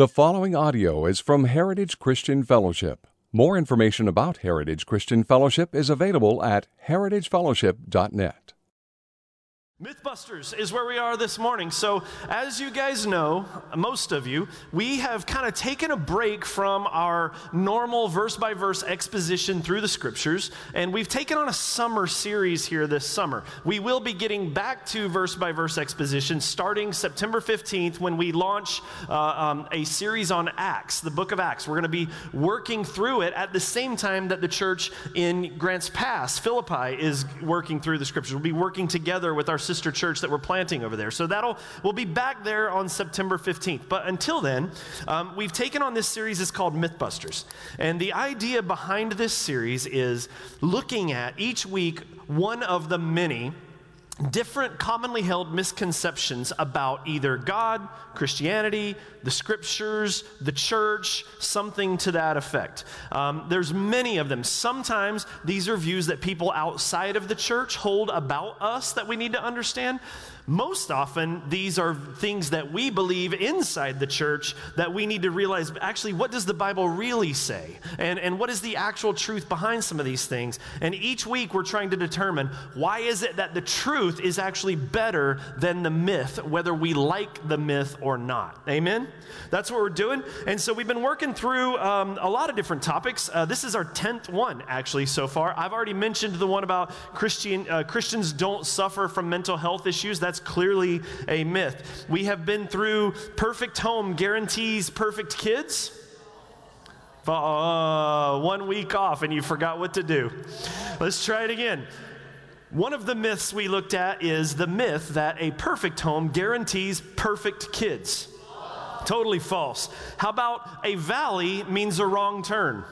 The following audio is from Heritage Christian Fellowship. More information about Heritage Christian Fellowship is available at heritagefellowship.net. Mythbusters is where we are this morning. So, as you guys know, most of you, we have kind of taken a break from our normal verse by verse exposition through the scriptures, and we've taken on a summer series here this summer. We will be getting back to verse by verse exposition starting September 15th when we launch uh, um, a series on Acts, the book of Acts. We're going to be working through it at the same time that the church in Grants Pass, Philippi, is working through the scriptures. We'll be working together with our sister church that we're planting over there. So that'll we'll be back there on September 15th. But until then, um, we've taken on this series. It's called Mythbusters, and the idea behind this series is looking at each week one of the many different commonly held misconceptions about either God, Christianity, the scriptures, the church, something to that effect. Um, there's many of them. Sometimes these are views that people outside of the church hold about us that we need to understand. Most often, these are things that we believe inside the church that we need to realize actually, what does the Bible really say? And, and what is the actual truth behind some of these things? And each week, we're trying to determine why is it that the truth is actually better than the myth, whether we like the myth or not. Amen? That's what we're doing. And so we've been working through um, a lot of different topics. Uh, this is our 10th one, actually, so far. I've already mentioned the one about Christian, uh, Christians don't suffer from mental health issues. That's clearly a myth. We have been through perfect home guarantees perfect kids. Uh, one week off and you forgot what to do. Let's try it again. One of the myths we looked at is the myth that a perfect home guarantees perfect kids. Totally false. How about a valley means a wrong turn?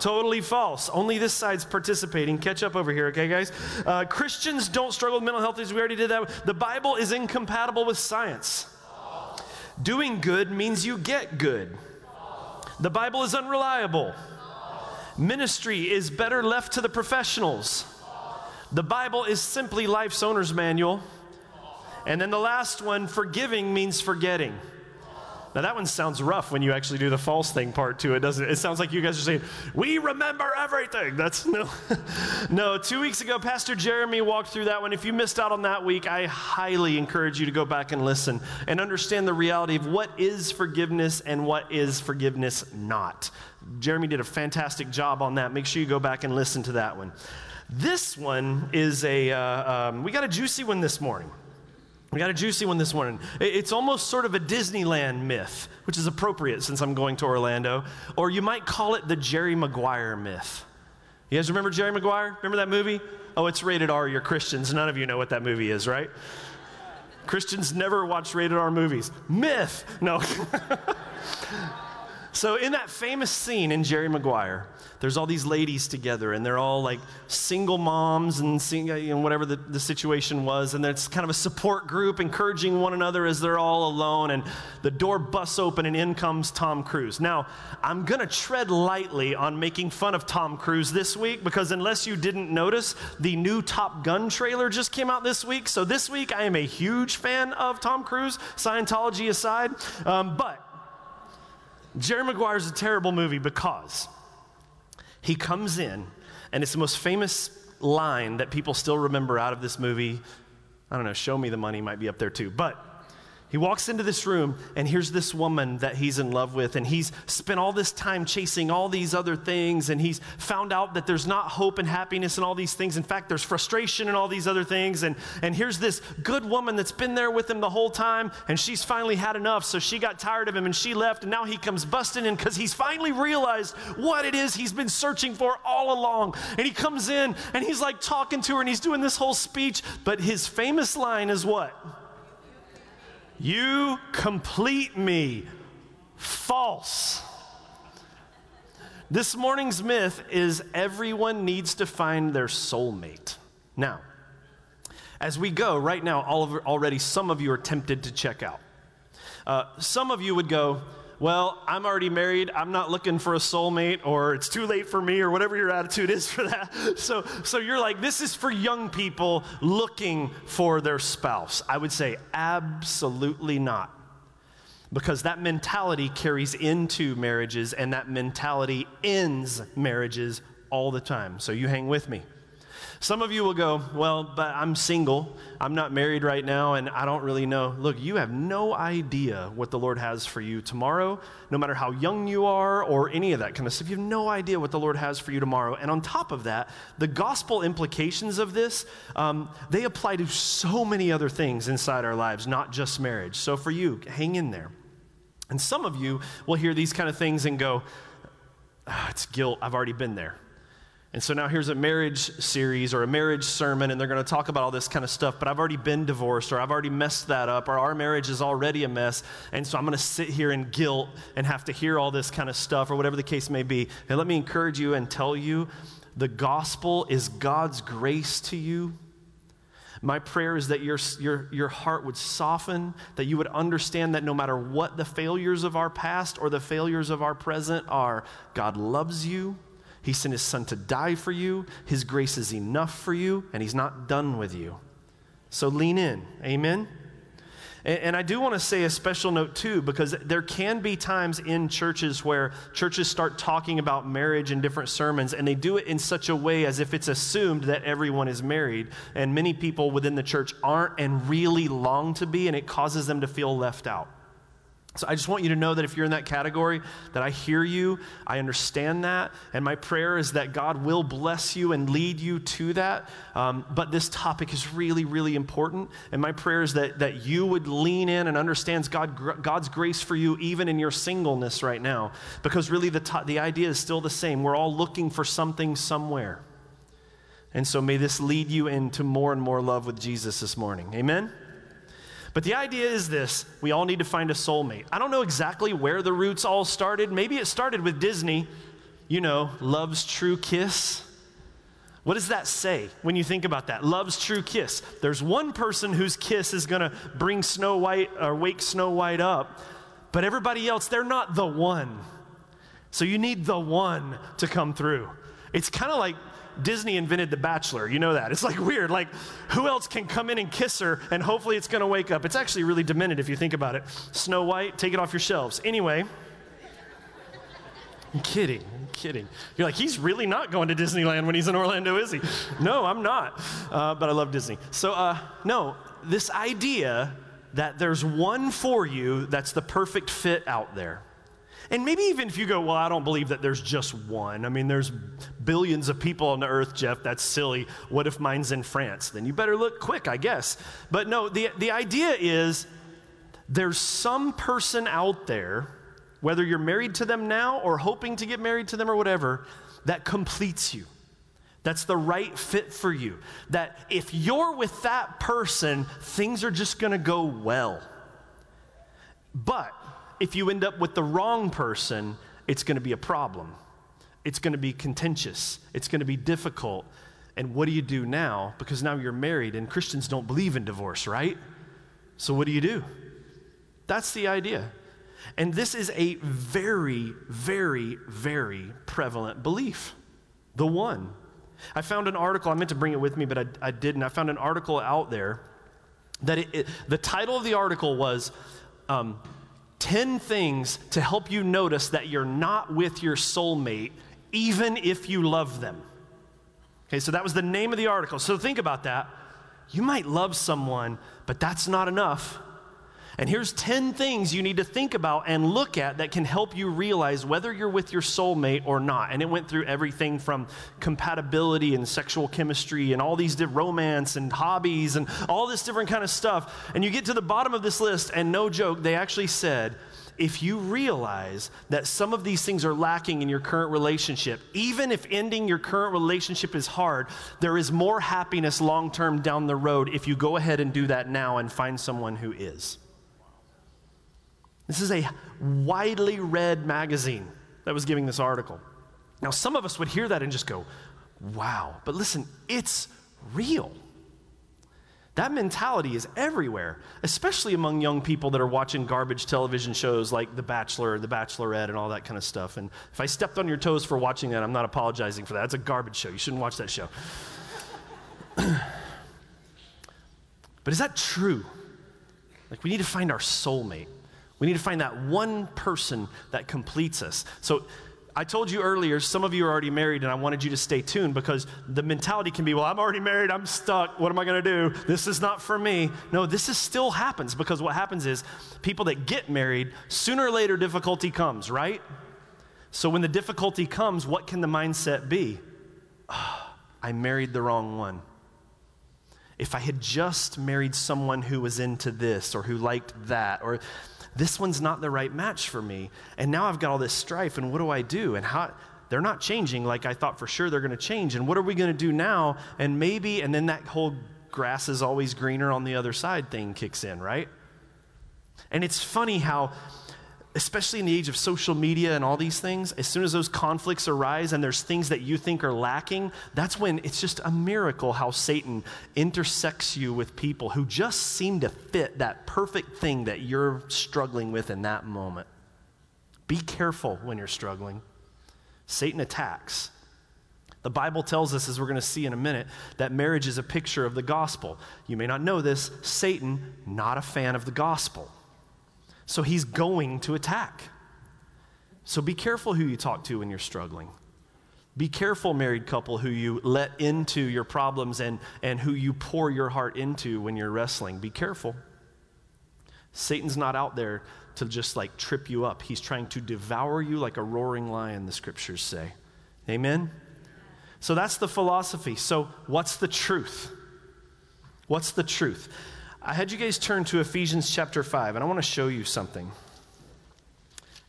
Totally false. Only this side's participating. Catch up over here, okay, guys? Uh, Christians don't struggle with mental health issues. We already did that. The Bible is incompatible with science. Doing good means you get good. The Bible is unreliable. Ministry is better left to the professionals. The Bible is simply life's owner's manual. And then the last one, forgiving means forgetting. Now, that one sounds rough when you actually do the false thing part to it, doesn't it? It sounds like you guys are saying, We remember everything. That's no. no, two weeks ago, Pastor Jeremy walked through that one. If you missed out on that week, I highly encourage you to go back and listen and understand the reality of what is forgiveness and what is forgiveness not. Jeremy did a fantastic job on that. Make sure you go back and listen to that one. This one is a, uh, um, we got a juicy one this morning. We got a juicy one this morning. It's almost sort of a Disneyland myth, which is appropriate since I'm going to Orlando. Or you might call it the Jerry Maguire myth. You guys remember Jerry Maguire? Remember that movie? Oh, it's rated R. You're Christians. None of you know what that movie is, right? Christians never watch rated R movies. Myth. No. so, in that famous scene in Jerry Maguire, there's all these ladies together, and they're all like single moms and you know, whatever the, the situation was. And it's kind of a support group encouraging one another as they're all alone. And the door busts open, and in comes Tom Cruise. Now, I'm going to tread lightly on making fun of Tom Cruise this week because, unless you didn't notice, the new Top Gun trailer just came out this week. So, this week, I am a huge fan of Tom Cruise, Scientology aside. Um, but Jerry Maguire is a terrible movie because he comes in, and it's the most famous line that people still remember out of this movie. I don't know, Show Me the Money might be up there too. But he walks into this room, and here's this woman that he's in love with, and he's spent all this time chasing all these other things, and he's found out that there's not hope and happiness and all these things. In fact, there's frustration and all these other things. And, and here's this good woman that's been there with him the whole time, and she's finally had enough, so she got tired of him and she left, and now he comes busting in because he's finally realized what it is he's been searching for all along. And he comes in, and he's like talking to her, and he's doing this whole speech, but his famous line is what? You complete me. False. This morning's myth is everyone needs to find their soulmate. Now, as we go, right now, already some of you are tempted to check out. Uh, some of you would go, well, I'm already married, I'm not looking for a soulmate, or it's too late for me, or whatever your attitude is for that. So, so you're like, this is for young people looking for their spouse. I would say, absolutely not. because that mentality carries into marriages and that mentality ends marriages all the time. So you hang with me. Some of you will go, Well, but I'm single. I'm not married right now, and I don't really know. Look, you have no idea what the Lord has for you tomorrow, no matter how young you are or any of that kind of stuff. You have no idea what the Lord has for you tomorrow. And on top of that, the gospel implications of this, um, they apply to so many other things inside our lives, not just marriage. So for you, hang in there. And some of you will hear these kind of things and go, oh, It's guilt. I've already been there. And so now here's a marriage series or a marriage sermon, and they're going to talk about all this kind of stuff, but I've already been divorced, or I've already messed that up, or our marriage is already a mess. And so I'm going to sit here in guilt and have to hear all this kind of stuff, or whatever the case may be. And let me encourage you and tell you the gospel is God's grace to you. My prayer is that your, your, your heart would soften, that you would understand that no matter what the failures of our past or the failures of our present are, God loves you. He sent his son to die for you. His grace is enough for you, and he's not done with you. So lean in. Amen. And, I do want to say a special note too, because there can be times in churches where churches start talking about marriage in different sermons, and they do it in such a way as if it's assumed that everyone is married. And many people within the church aren't and really long to be, and it causes them to feel left out. So I just want you to know that if you're in that category, that I hear you, I understand that, and my prayer is that God will bless you and lead you to that. Um, but this topic is really, really important, and my prayer is that, that you would lean in and understand God, God's grace for you even in your singleness right now, because really the, to- the idea is still the same. We're all looking for something somewhere. And so may this lead you into more and more love with Jesus this morning. Amen? But the idea is this we all need to find a soulmate. I don't know exactly where the roots all started. Maybe it started with Disney, you know, love's true kiss. What does that say when you think about that? Love's true kiss. There's one person whose kiss is going to bring Snow White or wake Snow White up, but everybody else, they're not the one. So you need the one to come through. It's kind of like Disney invented The Bachelor. You know that. It's like weird. Like, who else can come in and kiss her and hopefully it's going to wake up? It's actually really demented if you think about it. Snow White, take it off your shelves. Anyway, I'm kidding. I'm kidding. You're like, he's really not going to Disneyland when he's in Orlando, is he? No, I'm not. Uh, but I love Disney. So, uh, no, this idea that there's one for you that's the perfect fit out there. And maybe even if you go, well, I don't believe that there's just one. I mean, there's billions of people on the earth, Jeff. That's silly. What if mine's in France? Then you better look quick, I guess. But no, the, the idea is there's some person out there, whether you're married to them now or hoping to get married to them or whatever, that completes you. That's the right fit for you. That if you're with that person, things are just gonna go well. But if you end up with the wrong person, it's going to be a problem. It's going to be contentious. It's going to be difficult. And what do you do now? Because now you're married, and Christians don't believe in divorce, right? So what do you do? That's the idea. And this is a very, very, very prevalent belief. The one. I found an article, I meant to bring it with me, but I, I didn't. I found an article out there that it, it, the title of the article was um, 10 things to help you notice that you're not with your soulmate, even if you love them. Okay, so that was the name of the article. So think about that. You might love someone, but that's not enough. And here's 10 things you need to think about and look at that can help you realize whether you're with your soulmate or not. And it went through everything from compatibility and sexual chemistry and all these romance and hobbies and all this different kind of stuff. And you get to the bottom of this list, and no joke, they actually said, if you realize that some of these things are lacking in your current relationship, even if ending your current relationship is hard, there is more happiness long term down the road if you go ahead and do that now and find someone who is. This is a widely read magazine that was giving this article. Now, some of us would hear that and just go, wow. But listen, it's real. That mentality is everywhere, especially among young people that are watching garbage television shows like The Bachelor, The Bachelorette, and all that kind of stuff. And if I stepped on your toes for watching that, I'm not apologizing for that. It's a garbage show. You shouldn't watch that show. but is that true? Like, we need to find our soulmate. We need to find that one person that completes us. So I told you earlier, some of you are already married, and I wanted you to stay tuned because the mentality can be, well, I'm already married, I'm stuck, what am I gonna do? This is not for me. No, this is still happens because what happens is people that get married, sooner or later difficulty comes, right? So when the difficulty comes, what can the mindset be? Oh, I married the wrong one. If I had just married someone who was into this or who liked that, or this one's not the right match for me. And now I've got all this strife, and what do I do? And how they're not changing like I thought for sure they're going to change. And what are we going to do now? And maybe, and then that whole grass is always greener on the other side thing kicks in, right? And it's funny how especially in the age of social media and all these things, as soon as those conflicts arise and there's things that you think are lacking, that's when it's just a miracle how Satan intersects you with people who just seem to fit that perfect thing that you're struggling with in that moment. Be careful when you're struggling. Satan attacks. The Bible tells us, as we're going to see in a minute, that marriage is a picture of the gospel. You may not know this, Satan, not a fan of the gospel. So he's going to attack. So be careful who you talk to when you're struggling. Be careful, married couple, who you let into your problems and, and who you pour your heart into when you're wrestling. Be careful. Satan's not out there to just like trip you up. He's trying to devour you like a roaring lion, the scriptures say. Amen? So that's the philosophy. So, what's the truth? What's the truth? I had you guys turn to Ephesians chapter 5, and I want to show you something.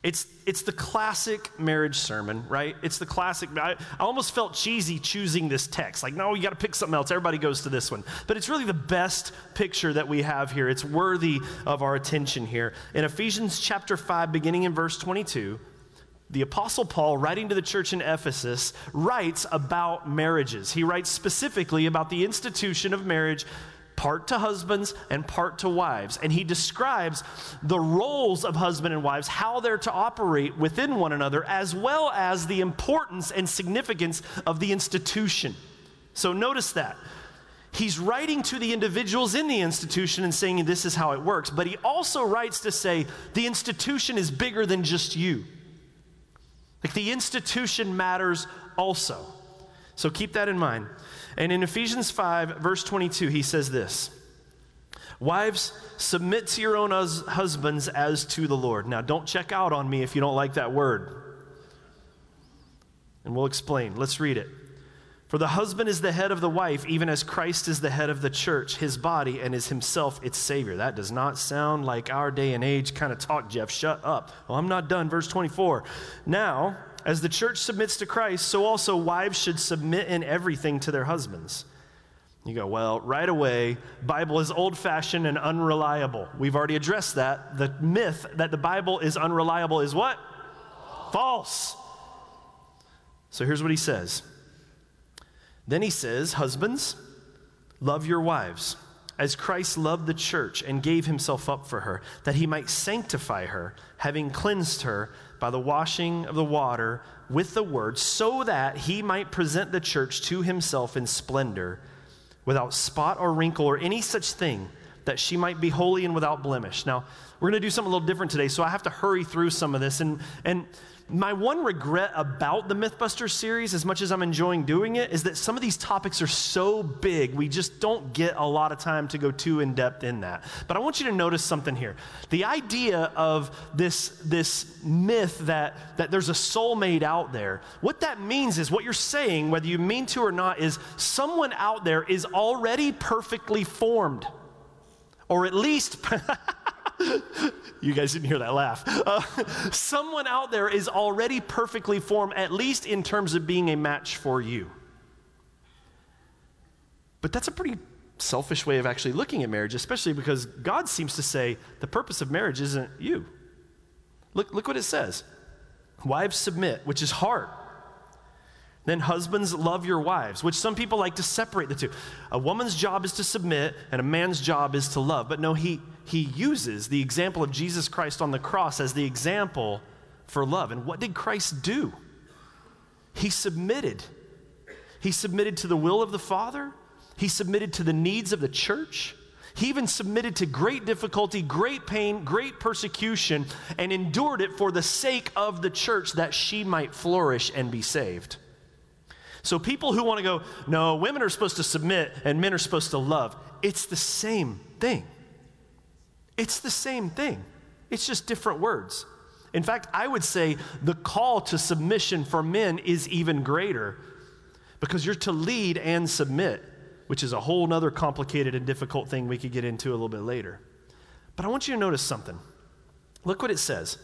It's, it's the classic marriage sermon, right? It's the classic. I, I almost felt cheesy choosing this text. Like, no, you got to pick something else. Everybody goes to this one. But it's really the best picture that we have here. It's worthy of our attention here. In Ephesians chapter 5, beginning in verse 22, the Apostle Paul, writing to the church in Ephesus, writes about marriages. He writes specifically about the institution of marriage part to husbands and part to wives. And he describes the roles of husband and wives, how they're to operate within one another, as well as the importance and significance of the institution. So notice that. He's writing to the individuals in the institution and saying this is how it works, but he also writes to say the institution is bigger than just you. Like the institution matters also. So keep that in mind. And in Ephesians 5, verse 22, he says this Wives, submit to your own husbands as to the Lord. Now, don't check out on me if you don't like that word. And we'll explain. Let's read it. For the husband is the head of the wife, even as Christ is the head of the church, his body, and is himself its Savior. That does not sound like our day and age kind of talk, Jeff. Shut up. Well, I'm not done. Verse 24. Now, as the church submits to Christ, so also wives should submit in everything to their husbands. You go, well, right away, Bible is old-fashioned and unreliable. We've already addressed that. The myth that the Bible is unreliable is what? False. So here's what he says. Then he says, Husbands, love your wives, as Christ loved the church and gave himself up for her, that he might sanctify her, having cleansed her by the washing of the water with the word, so that he might present the church to himself in splendor, without spot or wrinkle or any such thing, that she might be holy and without blemish. Now, we're going to do something a little different today, so I have to hurry through some of this. And, and my one regret about the Mythbusters series, as much as I'm enjoying doing it, is that some of these topics are so big, we just don't get a lot of time to go too in depth in that. But I want you to notice something here. The idea of this, this myth that, that there's a soulmate out there, what that means is what you're saying, whether you mean to or not, is someone out there is already perfectly formed. Or at least. you guys didn't hear that laugh. Uh, someone out there is already perfectly formed, at least in terms of being a match for you. But that's a pretty selfish way of actually looking at marriage, especially because God seems to say the purpose of marriage isn't you. Look, look what it says Wives submit, which is hard. Then husbands love your wives, which some people like to separate the two. A woman's job is to submit, and a man's job is to love. But no, he, he uses the example of Jesus Christ on the cross as the example for love. And what did Christ do? He submitted. He submitted to the will of the Father, he submitted to the needs of the church, He even submitted to great difficulty, great pain, great persecution, and endured it for the sake of the church that she might flourish and be saved. So, people who want to go, no, women are supposed to submit and men are supposed to love, it's the same thing. It's the same thing. It's just different words. In fact, I would say the call to submission for men is even greater because you're to lead and submit, which is a whole other complicated and difficult thing we could get into a little bit later. But I want you to notice something. Look what it says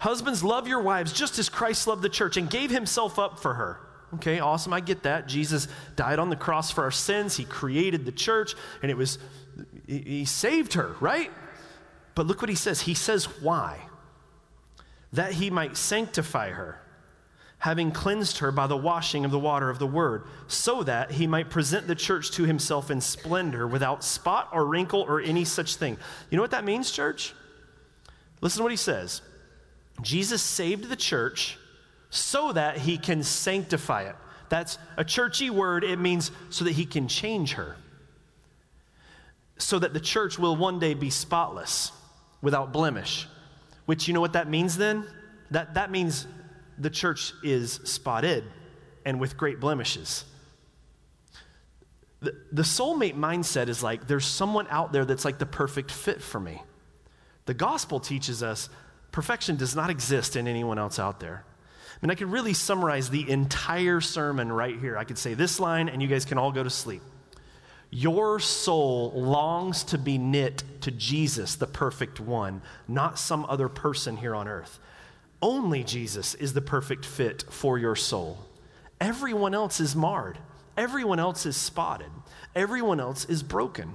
Husbands, love your wives just as Christ loved the church and gave himself up for her. Okay, awesome. I get that. Jesus died on the cross for our sins. He created the church, and it was, he saved her, right? But look what he says. He says, why? that he might sanctify her, having cleansed her by the washing of the water of the word, so that he might present the church to himself in splendor, without spot or wrinkle or any such thing. You know what that means, church? Listen to what he says Jesus saved the church so that he can sanctify it. That's a churchy word. It means so that he can change her. So that the church will one day be spotless, without blemish, which, you know what that means then? That, that means the church is spotted and with great blemishes. The, the soulmate mindset is like there's someone out there that's like the perfect fit for me. The gospel teaches us perfection does not exist in anyone else out there. I mean, I could really summarize the entire sermon right here. I could say this line, and you guys can all go to sleep. Your soul longs to be knit to Jesus, the perfect one, not some other person here on earth. Only Jesus is the perfect fit for your soul. Everyone else is marred, everyone else is spotted, everyone else is broken.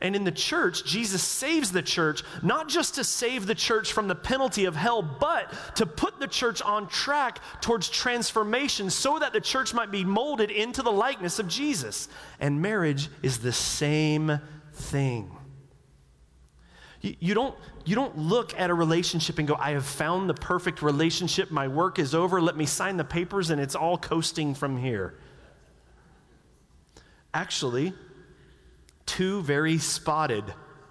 And in the church, Jesus saves the church, not just to save the church from the penalty of hell, but to put the church on track towards transformation so that the church might be molded into the likeness of Jesus. And marriage is the same thing. You, don't, you don't look at a relationship and go, I have found the perfect relationship. My work is over. Let me sign the papers and it's all coasting from here. Actually, two very spotted,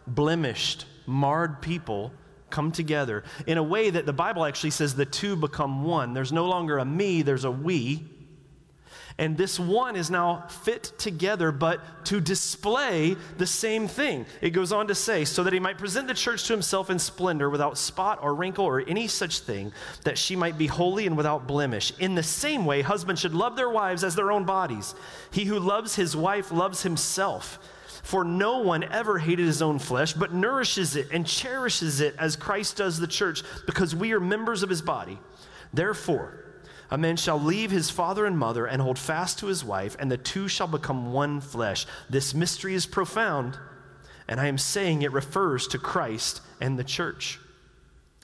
blemished, marred people come together in a way that the Bible actually says the two become one. There's no longer a me, there's a we. And this one is now fit together, but to display the same thing. It goes on to say, so that he might present the church to himself in splendor, without spot or wrinkle or any such thing, that she might be holy and without blemish. In the same way, husbands should love their wives as their own bodies. He who loves his wife loves himself. For no one ever hated his own flesh, but nourishes it and cherishes it as Christ does the church, because we are members of his body. Therefore, a man shall leave his father and mother and hold fast to his wife, and the two shall become one flesh. This mystery is profound, and I am saying it refers to Christ and the church.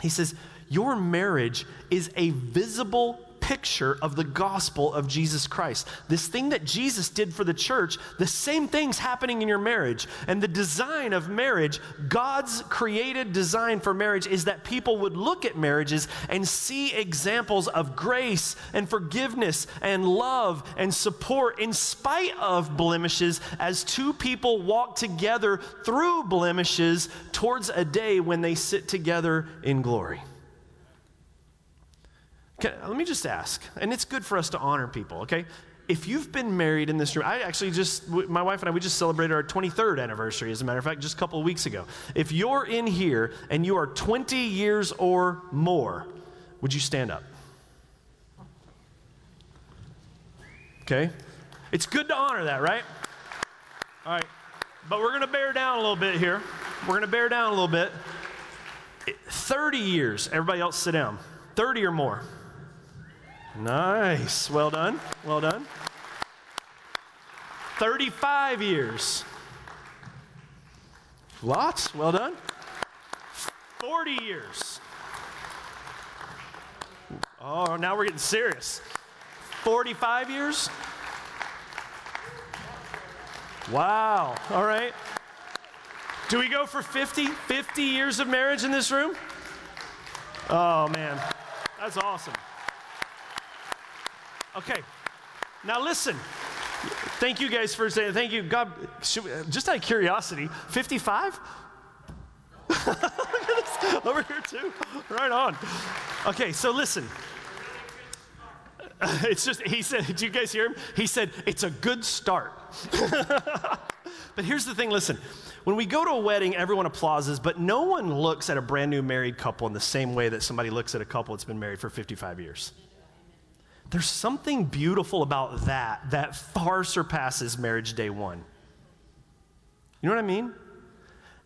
He says, Your marriage is a visible picture of the gospel of Jesus Christ. This thing that Jesus did for the church, the same thing's happening in your marriage. And the design of marriage, God's created design for marriage, is that people would look at marriages and see examples of grace and forgiveness and love and support in spite of blemishes as two people walk together through blemishes towards a day when they sit together in glory. Can, let me just ask, and it's good for us to honor people, okay? If you've been married in this room, I actually just, my wife and I, we just celebrated our 23rd anniversary, as a matter of fact, just a couple of weeks ago. If you're in here and you are 20 years or more, would you stand up? Okay? It's good to honor that, right? All right. But we're going to bear down a little bit here. We're going to bear down a little bit. 30 years. Everybody else sit down. 30 or more. Nice. Well done. Well done. 35 years. Lots. Well done. 40 years. Oh, now we're getting serious. 45 years? Wow. All right. Do we go for 50? 50 years of marriage in this room? Oh, man. That's awesome. Okay, now listen. Thank you guys for saying, thank you. God, should, just out of curiosity, 55? Over here too. Right on. Okay, so listen. It's just, he said, did you guys hear him? He said, it's a good start. but here's the thing listen, when we go to a wedding, everyone applauses, but no one looks at a brand new married couple in the same way that somebody looks at a couple that's been married for 55 years. There's something beautiful about that that far surpasses marriage day one. You know what I mean?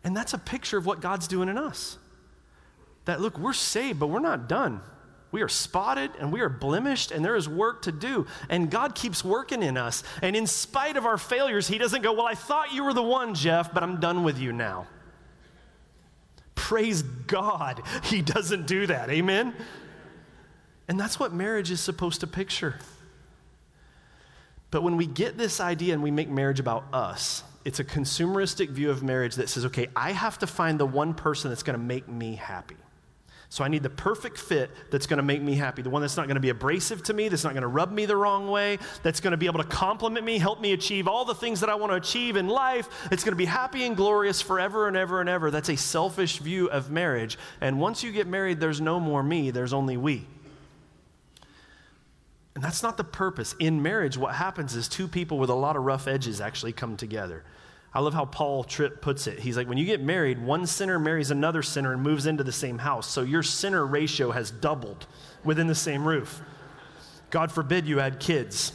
And that's a picture of what God's doing in us. That, look, we're saved, but we're not done. We are spotted and we are blemished, and there is work to do. And God keeps working in us. And in spite of our failures, He doesn't go, Well, I thought you were the one, Jeff, but I'm done with you now. Praise God, He doesn't do that. Amen? And that's what marriage is supposed to picture. But when we get this idea and we make marriage about us, it's a consumeristic view of marriage that says, okay, I have to find the one person that's going to make me happy. So I need the perfect fit that's going to make me happy, the one that's not going to be abrasive to me, that's not going to rub me the wrong way, that's going to be able to compliment me, help me achieve all the things that I want to achieve in life. It's going to be happy and glorious forever and ever and ever. That's a selfish view of marriage. And once you get married, there's no more me, there's only we. And that's not the purpose. In marriage, what happens is two people with a lot of rough edges actually come together. I love how Paul Tripp puts it. He's like, when you get married, one sinner marries another sinner and moves into the same house. So your sinner ratio has doubled within the same roof. God forbid you had kids.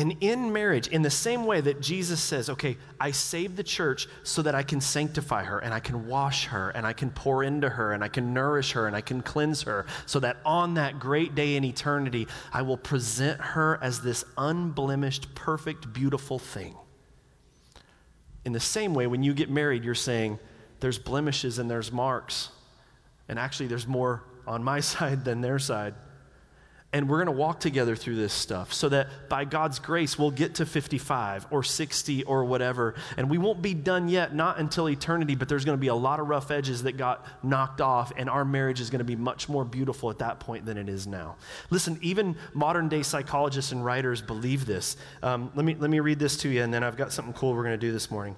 And in marriage, in the same way that Jesus says, okay, I saved the church so that I can sanctify her and I can wash her and I can pour into her and I can nourish her and I can cleanse her, so that on that great day in eternity, I will present her as this unblemished, perfect, beautiful thing. In the same way, when you get married, you're saying, there's blemishes and there's marks. And actually, there's more on my side than their side. And we're going to walk together through this stuff so that by God's grace, we'll get to 55 or 60 or whatever. And we won't be done yet, not until eternity, but there's going to be a lot of rough edges that got knocked off, and our marriage is going to be much more beautiful at that point than it is now. Listen, even modern day psychologists and writers believe this. Um, let, me, let me read this to you, and then I've got something cool we're going to do this morning.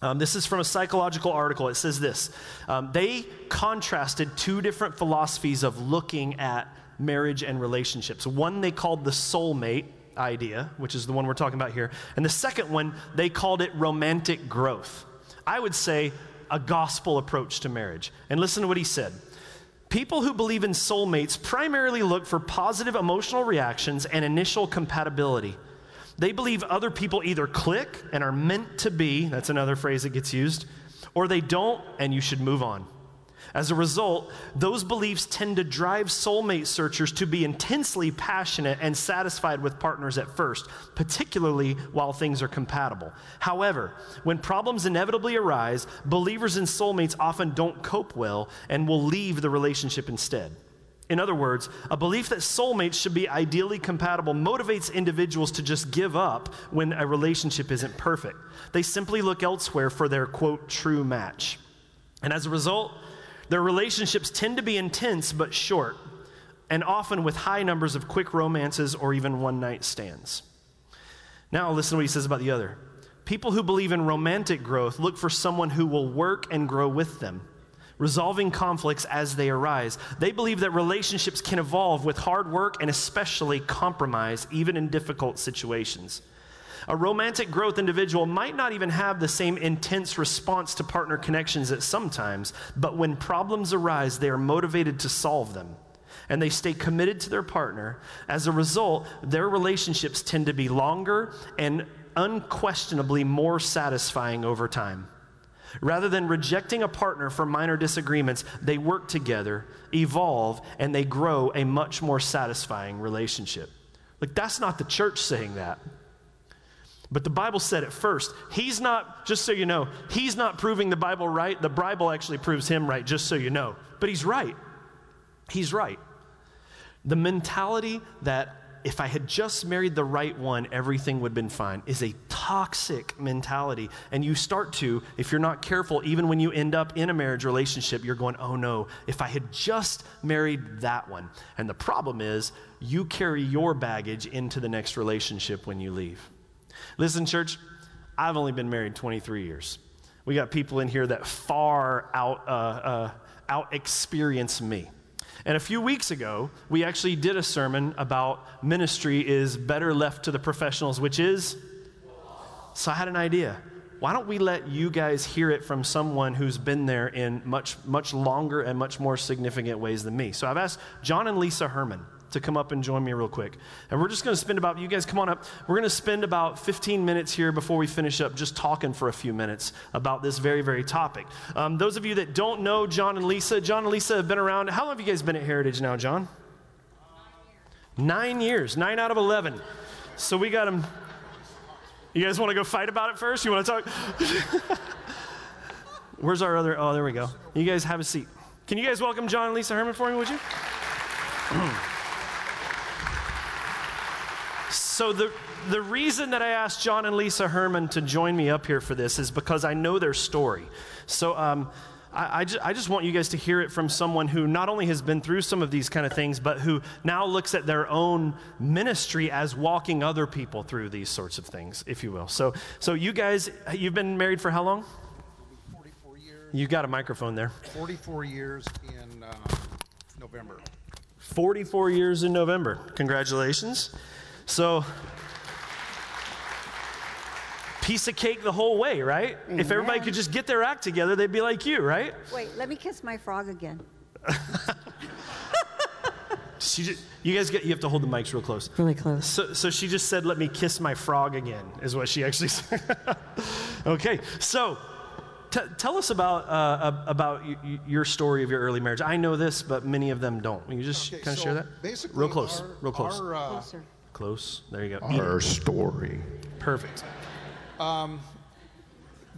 Um, this is from a psychological article. It says this um, They contrasted two different philosophies of looking at marriage and relationships. One they called the soulmate idea, which is the one we're talking about here. And the second one, they called it romantic growth. I would say a gospel approach to marriage. And listen to what he said. People who believe in soulmates primarily look for positive emotional reactions and initial compatibility. They believe other people either click and are meant to be, that's another phrase that gets used, or they don't and you should move on. As a result, those beliefs tend to drive soulmate searchers to be intensely passionate and satisfied with partners at first, particularly while things are compatible. However, when problems inevitably arise, believers in soulmates often don't cope well and will leave the relationship instead. In other words, a belief that soulmates should be ideally compatible motivates individuals to just give up when a relationship isn't perfect. They simply look elsewhere for their quote, true match. And as a result, their relationships tend to be intense but short, and often with high numbers of quick romances or even one night stands. Now, listen to what he says about the other. People who believe in romantic growth look for someone who will work and grow with them, resolving conflicts as they arise. They believe that relationships can evolve with hard work and especially compromise, even in difficult situations. A romantic growth individual might not even have the same intense response to partner connections at sometimes, but when problems arise, they are motivated to solve them and they stay committed to their partner. As a result, their relationships tend to be longer and unquestionably more satisfying over time. Rather than rejecting a partner for minor disagreements, they work together, evolve, and they grow a much more satisfying relationship. Like, that's not the church saying that. But the Bible said it first. He's not, just so you know, he's not proving the Bible right. The Bible actually proves him right, just so you know. But he's right. He's right. The mentality that if I had just married the right one, everything would have been fine, is a toxic mentality. And you start to, if you're not careful, even when you end up in a marriage relationship, you're going, oh no, if I had just married that one. And the problem is, you carry your baggage into the next relationship when you leave. Listen, church, I've only been married 23 years. We got people in here that far out, uh, uh, out experience me. And a few weeks ago, we actually did a sermon about ministry is better left to the professionals, which is. So I had an idea. Why don't we let you guys hear it from someone who's been there in much, much longer and much more significant ways than me? So I've asked John and Lisa Herman to come up and join me real quick. And we're just going to spend about, you guys come on up, we're going to spend about 15 minutes here before we finish up just talking for a few minutes about this very, very topic. Um, those of you that don't know John and Lisa, John and Lisa have been around. How long have you guys been at Heritage now, John? Nine years, nine out of 11. So we got them. You guys want to go fight about it first? You want to talk? Where's our other? Oh, there we go. You guys have a seat. Can you guys welcome John and Lisa Herman for me, would you? So, the, the reason that I asked John and Lisa Herman to join me up here for this is because I know their story. So, um, I, I, just, I, just, want you guys to hear it from someone who not only has been through some of these kind of things, but who now looks at their own ministry as walking other people through these sorts of things, if you will. So, so you guys, you've been married for how long? 44 years. You got a microphone there. 44 years in uh, November. 44 years in November. Congratulations. So, piece of cake the whole way, right? Amen. If everybody could just get their act together, they'd be like you, right? Wait, let me kiss my frog again. she just, you guys get you have to hold the mics real close. Really close. So, so she just said, "Let me kiss my frog again," is what she actually said. okay, so T- tell us about uh, about y- your story of your early marriage. I know this, but many of them don't. Can you just okay, kind of so share that? Basically, real close, our, real close. Our, uh, Closer. Close. There you go. Our story. Perfect. Um,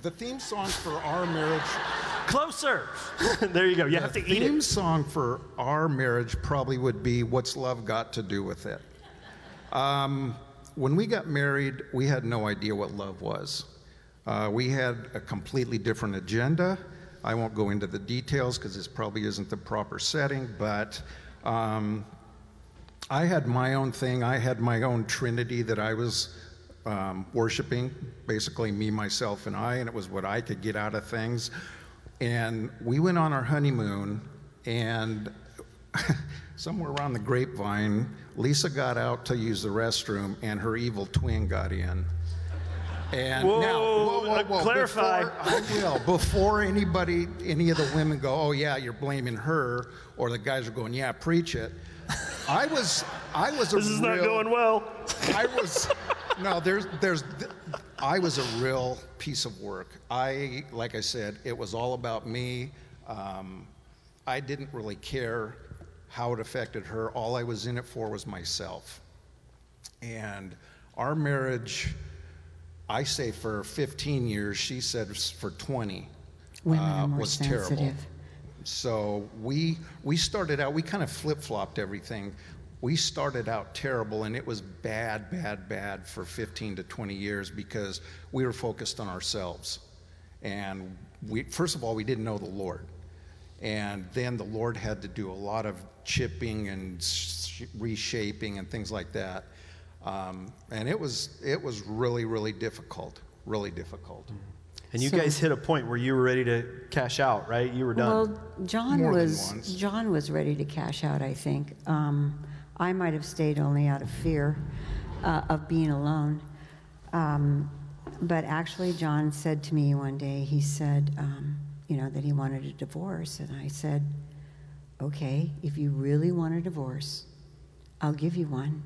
the theme song for our marriage. Closer. there you go. You have to eat it. The theme song for our marriage probably would be "What's Love Got to Do with It." Um, when we got married, we had no idea what love was. Uh, we had a completely different agenda. I won't go into the details because this probably isn't the proper setting, but um, I had my own thing. I had my own trinity that I was um, worshiping, basically me, myself, and I, and it was what I could get out of things. And we went on our honeymoon, and somewhere around the grapevine, Lisa got out to use the restroom, and her evil twin got in. And whoa, now, whoa, whoa, whoa. clarify. Before, I will. Before anybody, any of the women go, oh yeah, you're blaming her, or the guys are going, yeah, preach it. I was, I was a This is real, not going well. I was, no, there's, there's, I was a real piece of work. I, like I said, it was all about me. Um, I didn't really care how it affected her. All I was in it for was myself. And our marriage, I say for 15 years, she said for 20, Women uh, was sensitive. terrible. So we we started out. We kind of flip flopped everything. We started out terrible, and it was bad, bad, bad for 15 to 20 years because we were focused on ourselves, and we first of all we didn't know the Lord, and then the Lord had to do a lot of chipping and sh- reshaping and things like that, um, and it was it was really really difficult, really difficult. Mm-hmm. And you so, guys hit a point where you were ready to cash out, right? You were done. Well, John More was John was ready to cash out. I think um, I might have stayed only out of fear uh, of being alone. Um, but actually, John said to me one day. He said, um, you know, that he wanted a divorce, and I said, okay, if you really want a divorce, I'll give you one.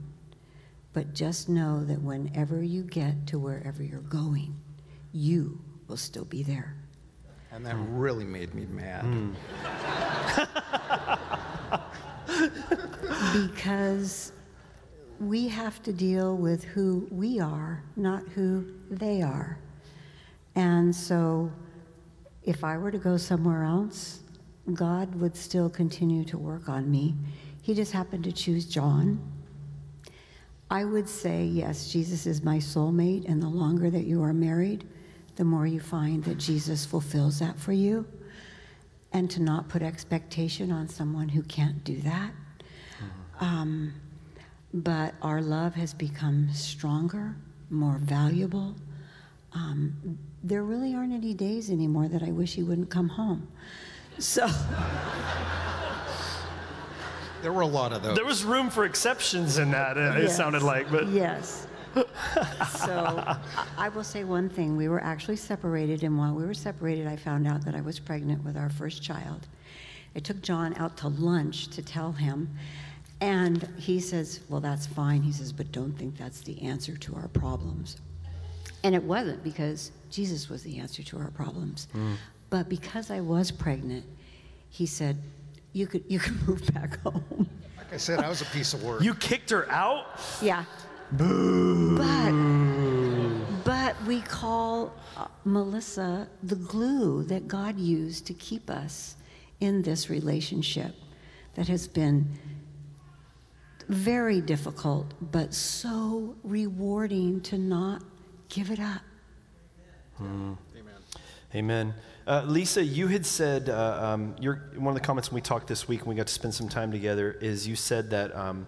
But just know that whenever you get to wherever you're going, you will still be there. And that really made me mad. Mm. because we have to deal with who we are, not who they are. And so if I were to go somewhere else, God would still continue to work on me. He just happened to choose John. I would say, yes, Jesus is my soulmate, and the longer that you are married, the more you find that Jesus fulfills that for you. And to not put expectation on someone who can't do that. Mm-hmm. Um, but our love has become stronger, more valuable. Um, there really aren't any days anymore that I wish he wouldn't come home. So. There were a lot of those. There was room for exceptions in that, uh, yes. it sounded like. But Yes. So I will say one thing. We were actually separated, and while we were separated, I found out that I was pregnant with our first child. I took John out to lunch to tell him, and he says, Well, that's fine. He says, But don't think that's the answer to our problems. And it wasn't because Jesus was the answer to our problems. Mm. But because I was pregnant, he said, you could, you could move back home. Like I said, I was a piece of work. You kicked her out? Yeah. Boo. But, but we call uh, Melissa the glue that God used to keep us in this relationship that has been very difficult, but so rewarding to not give it up. Hmm. Amen. Amen. Uh, Lisa, you had said, uh, um, one of the comments when we talked this week and we got to spend some time together is you said that, um,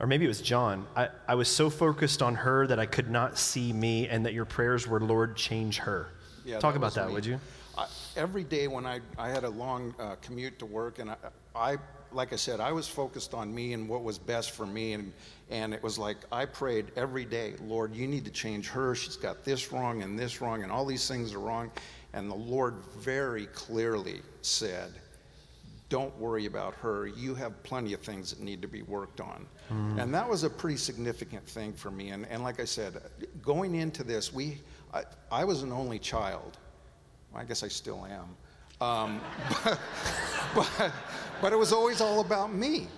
or maybe it was John, I, I was so focused on her that I could not see me and that your prayers were, Lord, change her. Yeah, Talk that about that, me. would you? I, every day when I, I had a long uh, commute to work, and I, I, like I said, I was focused on me and what was best for me. And, and it was like I prayed every day, Lord, you need to change her. She's got this wrong and this wrong, and all these things are wrong. And the Lord very clearly said, Don't worry about her. You have plenty of things that need to be worked on. Mm. And that was a pretty significant thing for me. And, and like I said, going into this, we, I, I was an only child. I guess I still am. Um, but, but, but it was always all about me.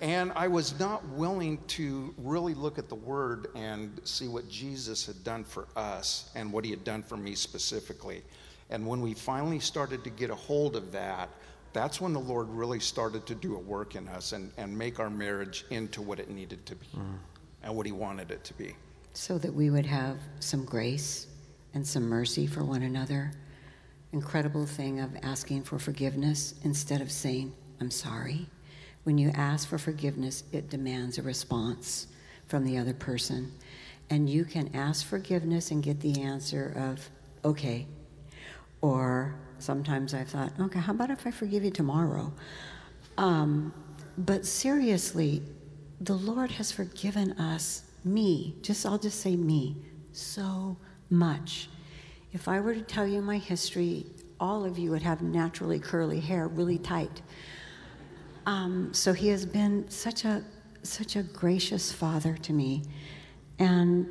And I was not willing to really look at the Word and see what Jesus had done for us and what He had done for me specifically. And when we finally started to get a hold of that, that's when the Lord really started to do a work in us and, and make our marriage into what it needed to be mm. and what He wanted it to be. So that we would have some grace and some mercy for one another. Incredible thing of asking for forgiveness instead of saying, I'm sorry. When you ask for forgiveness, it demands a response from the other person. And you can ask forgiveness and get the answer of, okay, or sometimes I've thought, okay, how about if I forgive you tomorrow? Um, but seriously, the Lord has forgiven us, me, just I'll just say me, so much. If I were to tell you my history, all of you would have naturally curly hair, really tight. Um, so he has been such a such a gracious father to me, and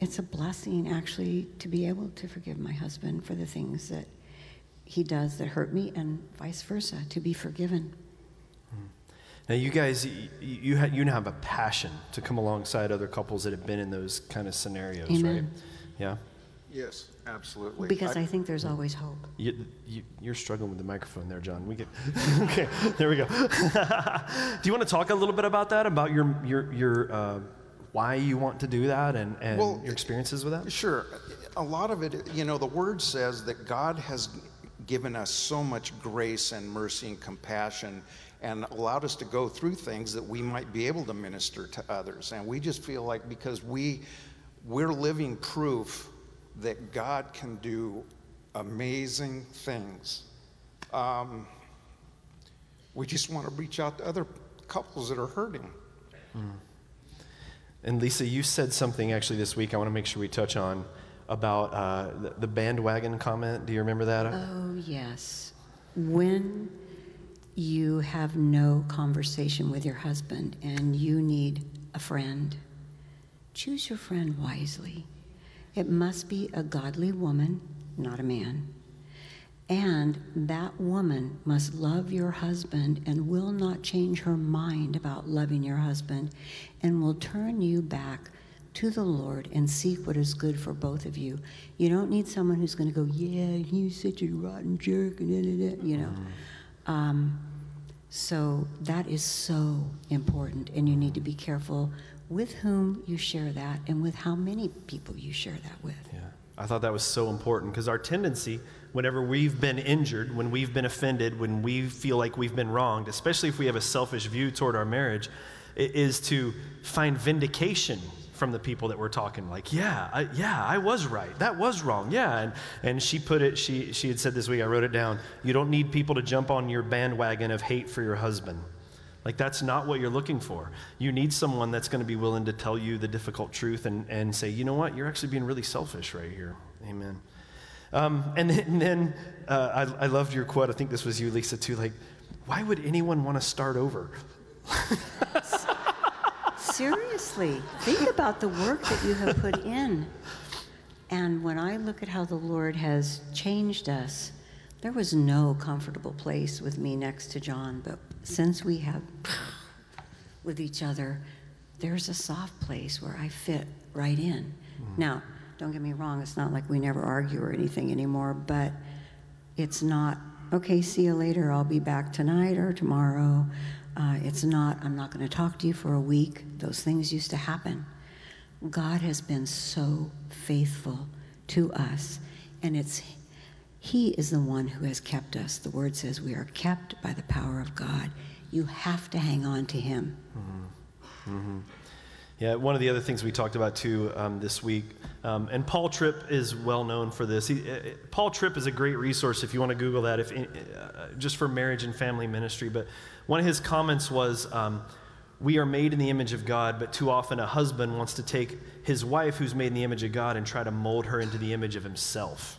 it's a blessing actually to be able to forgive my husband for the things that he does that hurt me and vice versa to be forgiven. Now you guys you, you, you now have a passion to come alongside other couples that have been in those kind of scenarios Amen. right yeah? Yes absolutely. Because I, I think there's always hope. You, you, are struggling with the microphone there john. We get okay there we go. Do you want to talk a little bit about that about your your your uh, why you want to do that and, and well, your experiences with that? Sure. A lot of it, you know, the word says that God has given us so much grace and mercy and compassion and allowed us to go through things that we might be able to minister to others. And we just feel like because we we're living proof that God can do amazing things. Um, we just want to reach out to other couples that are hurting. Mm. And Lisa, you said something actually this week I want to make sure we touch on about uh, the, the bandwagon comment. Do you remember that? Oh, yes. When you have no conversation with your husband and you need a friend, choose your friend wisely. It must be a godly woman, not a man. And that woman must love your husband and will not change her mind about loving your husband and will turn you back to the Lord and seek what is good for both of you. You don't need someone who's going to go, yeah, he's such a rotten jerk, and you know. Mm. Um, so that is so important, and you need to be careful with whom you share that and with how many people you share that with. Yeah. I thought that was so important because our tendency, whenever we've been injured, when we've been offended, when we feel like we've been wronged, especially if we have a selfish view toward our marriage, is to find vindication from the people that we're talking like yeah I, yeah i was right. That was wrong. Yeah and, and she put it she, she had said this week i wrote it down you don't need people to jump on your bandwagon of hate for your husband. Like that's not what you're looking for. You need someone that's going to be willing to tell you the difficult truth and, and say you know what? You're actually being really selfish right here. Amen. Um, and then, and then uh, I, I loved your quote. I think this was you lisa too like why would anyone want to start over Seriously, think about the work that you have put in. And when I look at how the Lord has changed us, there was no comfortable place with me next to John, but since we have with each other, there's a soft place where I fit right in. Mm-hmm. Now, don't get me wrong, it's not like we never argue or anything anymore, but it's not, okay, see you later, I'll be back tonight or tomorrow. Uh, it's not, I'm not going to talk to you for a week. Those things used to happen. God has been so faithful to us, and it's He is the one who has kept us. The word says we are kept by the power of God. You have to hang on to Him. Mm-hmm. Mm-hmm. Yeah, one of the other things we talked about too um, this week, um, and Paul Tripp is well known for this. He, uh, Paul Tripp is a great resource if you want to Google that, if uh, just for marriage and family ministry. But one of his comments was, um, "We are made in the image of God, but too often a husband wants to take his wife, who's made in the image of God, and try to mold her into the image of himself,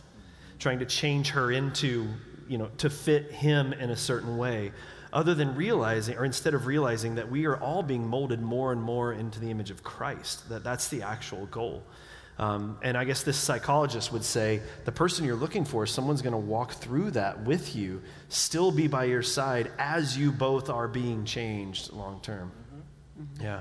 trying to change her into, you know, to fit him in a certain way." other than realizing, or instead of realizing that we are all being molded more and more into the image of Christ, that that's the actual goal. Um, and I guess this psychologist would say the person you're looking for, someone's going to walk through that with you, still be by your side as you both are being changed long term. Mm-hmm. Mm-hmm. Yeah.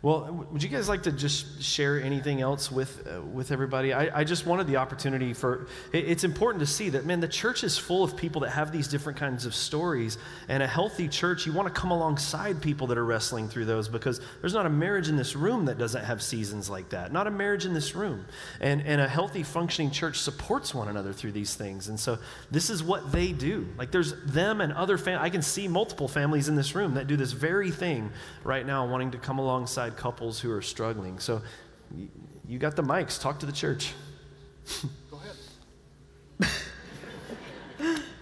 Well, would you guys like to just share anything else with, uh, with everybody? I, I, just wanted the opportunity for it, it's important to see that, man, the church is full of people that have these different kinds of stories. And a healthy church, you want to come alongside people that are wrestling through those because there's not a marriage in this room that doesn't have seasons like that. Not a marriage in this room. And, and a healthy, functioning church supports one another through these things. And so this is what they do. Like there's them and other families. I can see multiple families in this room that do this very thing right now, wanting to come alongside alongside couples who are struggling. So you got the mics, talk to the church. Go ahead.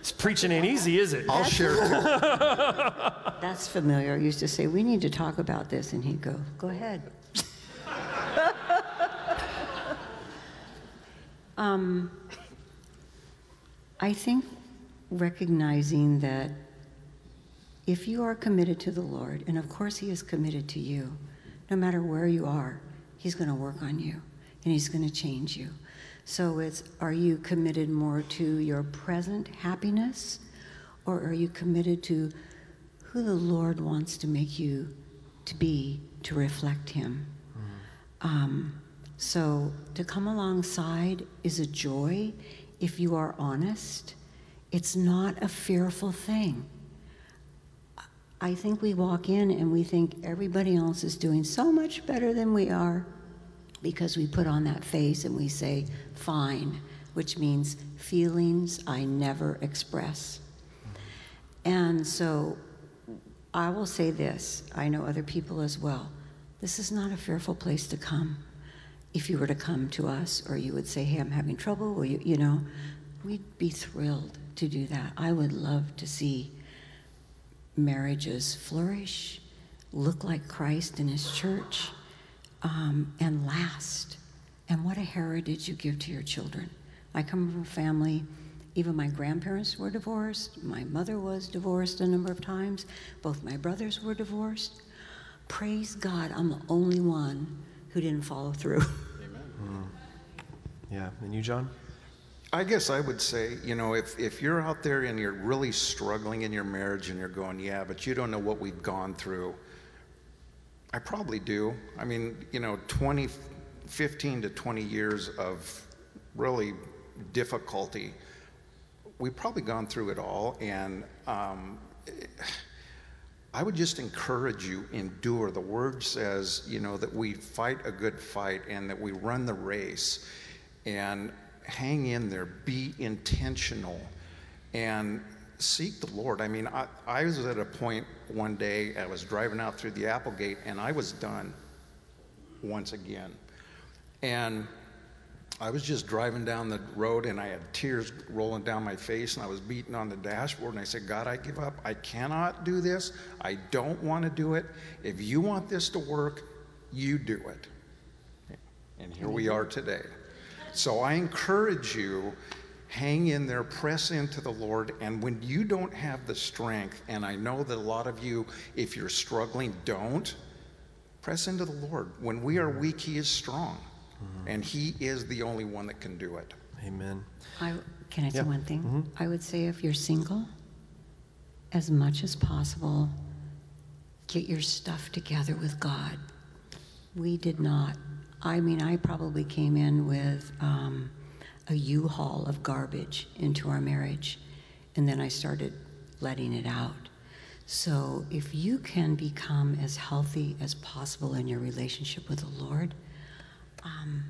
It's preaching ain't easy, is it? I'll share. That's familiar. I used to say, We need to talk about this. And he'd go, Go ahead. um, I think recognizing that if you are committed to the Lord, and of course He is committed to you, no matter where you are, He's going to work on you and He's going to change you. So it's are you committed more to your present happiness or are you committed to who the Lord wants to make you to be to reflect Him? Mm-hmm. Um, so to come alongside is a joy if you are honest. It's not a fearful thing. I think we walk in and we think everybody else is doing so much better than we are because we put on that face and we say, fine, which means feelings I never express. And so I will say this I know other people as well. This is not a fearful place to come. If you were to come to us, or you would say, hey, I'm having trouble, or you, you know, we'd be thrilled to do that. I would love to see marriages flourish, look like Christ in his church, um, and last. And what a heritage you give to your children. I come from a family, even my grandparents were divorced, my mother was divorced a number of times, both my brothers were divorced. Praise God, I'm the only one who didn't follow through. Amen. Mm. Yeah, and you, John? I guess I would say, you know, if, if you're out there and you're really struggling in your marriage and you're going, yeah, but you don't know what we've gone through, I probably do. I mean, you know, 20, 15 to 20 years of really difficulty. We've probably gone through it all, and um, I would just encourage you, endure. The word says, you know, that we fight a good fight and that we run the race and hang in there, be intentional, and seek the Lord. I mean, I, I was at a point one day, I was driving out through the Applegate and I was done once again. And I was just driving down the road and I had tears rolling down my face and I was beating on the dashboard and I said, God, I give up. I cannot do this. I don't want to do it. If you want this to work, you do it. And here we are today. So I encourage you hang in there, press into the Lord, and when you don't have the strength, and I know that a lot of you, if you're struggling, don't, press into the Lord. When we are weak, He is strong. Mm-hmm. And He is the only one that can do it. Amen. I, can I say yeah. one thing? Mm-hmm. I would say if you're single, as much as possible, get your stuff together with God. We did not. I mean, I probably came in with um, a U haul of garbage into our marriage, and then I started letting it out. So, if you can become as healthy as possible in your relationship with the Lord, um,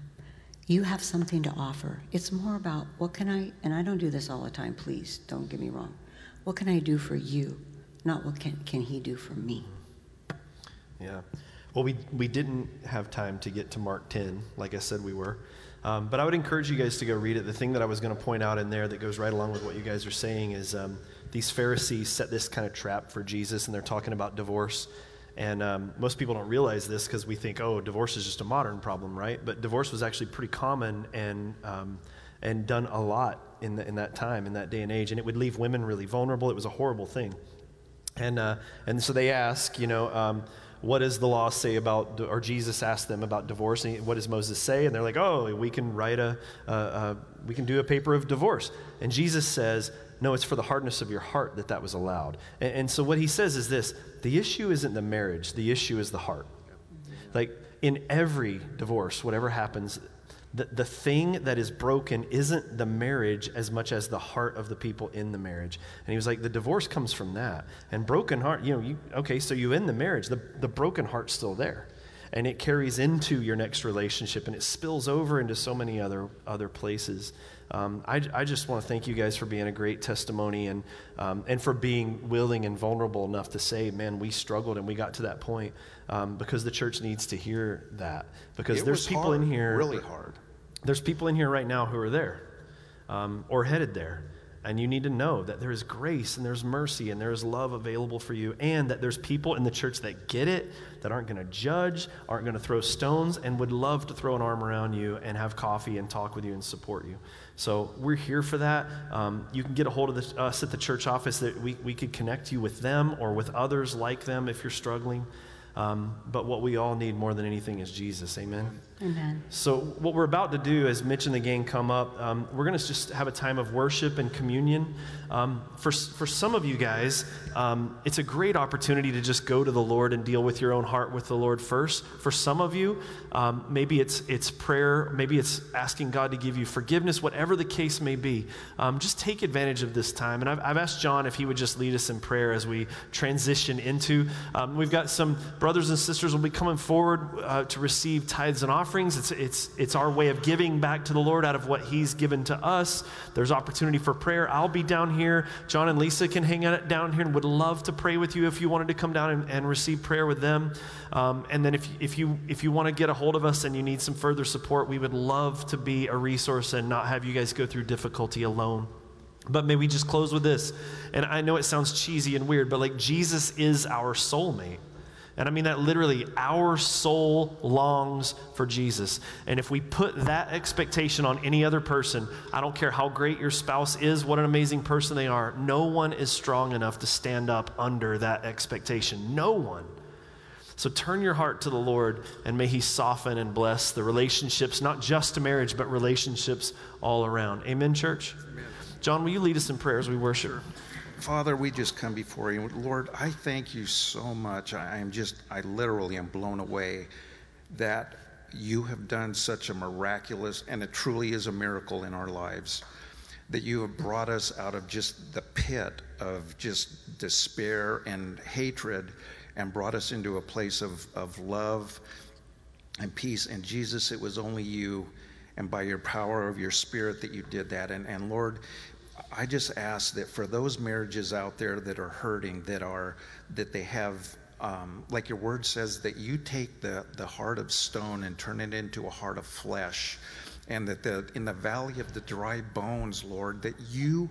you have something to offer. It's more about what can I, and I don't do this all the time, please don't get me wrong. What can I do for you? Not what can, can he do for me? Yeah. Well, we, we didn't have time to get to Mark 10, like I said we were. Um, but I would encourage you guys to go read it. The thing that I was going to point out in there that goes right along with what you guys are saying is um, these Pharisees set this kind of trap for Jesus, and they're talking about divorce. And um, most people don't realize this because we think, oh, divorce is just a modern problem, right? But divorce was actually pretty common and, um, and done a lot in, the, in that time, in that day and age. And it would leave women really vulnerable. It was a horrible thing. And, uh, and so they ask, you know, um, what does the law say about, or Jesus asked them about divorce, and what does Moses say? And they're like, oh, we can write a, we can do a paper of divorce. And Jesus says, no, it's for the hardness of your heart that that was allowed. And, and so what he says is this the issue isn't the marriage, the issue is the heart. Like in every divorce, whatever happens, the, the thing that is broken isn't the marriage as much as the heart of the people in the marriage. And he was like, the divorce comes from that. And broken heart, you know, you, okay, so you end the marriage, the, the broken heart's still there. And it carries into your next relationship and it spills over into so many other, other places. Um, I, I, just want to thank you guys for being a great testimony and, um, and for being willing and vulnerable enough to say, man, we struggled and we got to that point um, because the church needs to hear that. Because it there's people hard, in here. Really hard. There's people in here right now who are there um, or headed there. And you need to know that there is grace and there's mercy and there is love available for you, and that there's people in the church that get it, that aren't going to judge, aren't going to throw stones, and would love to throw an arm around you and have coffee and talk with you and support you. So we're here for that. Um, you can get a hold of the, us at the church office that we, we could connect you with them or with others like them if you're struggling. Um, but what we all need more than anything is Jesus. Amen. Amen. So, what we're about to do as Mitch and the gang come up, um, we're going to just have a time of worship and communion. Um, for, for some of you guys, um, it's a great opportunity to just go to the Lord and deal with your own heart with the Lord first. For some of you, um, maybe it's, it's prayer, maybe it's asking God to give you forgiveness, whatever the case may be. Um, just take advantage of this time. And I've, I've, asked John if he would just lead us in prayer as we transition into. Um, we've got some brothers and sisters will be coming forward uh, to receive tithes and offerings offerings. It's, it's, it's our way of giving back to the Lord out of what He's given to us. There's opportunity for prayer. I'll be down here. John and Lisa can hang out down here and would love to pray with you if you wanted to come down and, and receive prayer with them. Um, and then if, if you, if you want to get a hold of us and you need some further support, we would love to be a resource and not have you guys go through difficulty alone. But may we just close with this. And I know it sounds cheesy and weird, but like Jesus is our soulmate. And I mean that literally, our soul longs for Jesus. And if we put that expectation on any other person, I don't care how great your spouse is, what an amazing person they are, no one is strong enough to stand up under that expectation. No one. So turn your heart to the Lord and may He soften and bless the relationships, not just to marriage, but relationships all around. Amen, church? Amen. John, will you lead us in prayer as we worship? Sure. Father, we just come before you. Lord, I thank you so much. I am just, I literally am blown away that you have done such a miraculous, and it truly is a miracle in our lives. that you have brought us out of just the pit of just despair and hatred and brought us into a place of, of love and peace. And Jesus, it was only you and by your power of your spirit that you did that. And, and Lord, I just ask that for those marriages out there that are hurting, that are that they have um, like your word says that you take the, the heart of stone and turn it into a heart of flesh and that the, in the valley of the dry bones lord that you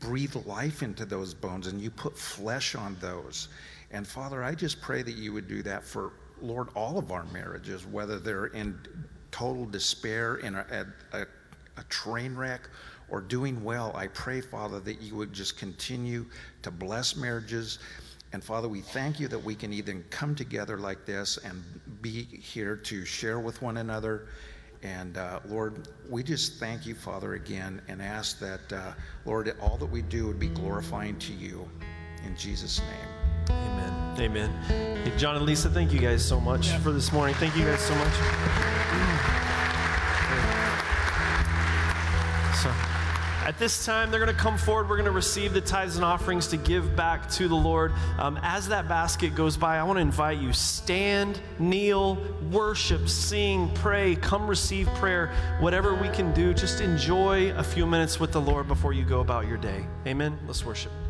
breathe life into those bones and you put flesh on those. And father i just pray that you would do that for lord all of our marriages whether they're in total despair in a, a, a train wreck or doing well i pray father that you would just continue to bless marriages and Father, we thank you that we can even come together like this and be here to share with one another. And uh, Lord, we just thank you, Father, again, and ask that, uh, Lord, all that we do would be glorifying to you. In Jesus' name. Amen. Amen. Hey, John and Lisa, thank you guys so much for this morning. Thank you guys so much. At this time, they're going to come forward. We're going to receive the tithes and offerings to give back to the Lord. Um, as that basket goes by, I want to invite you stand, kneel, worship, sing, pray, come receive prayer. Whatever we can do, just enjoy a few minutes with the Lord before you go about your day. Amen. Let's worship.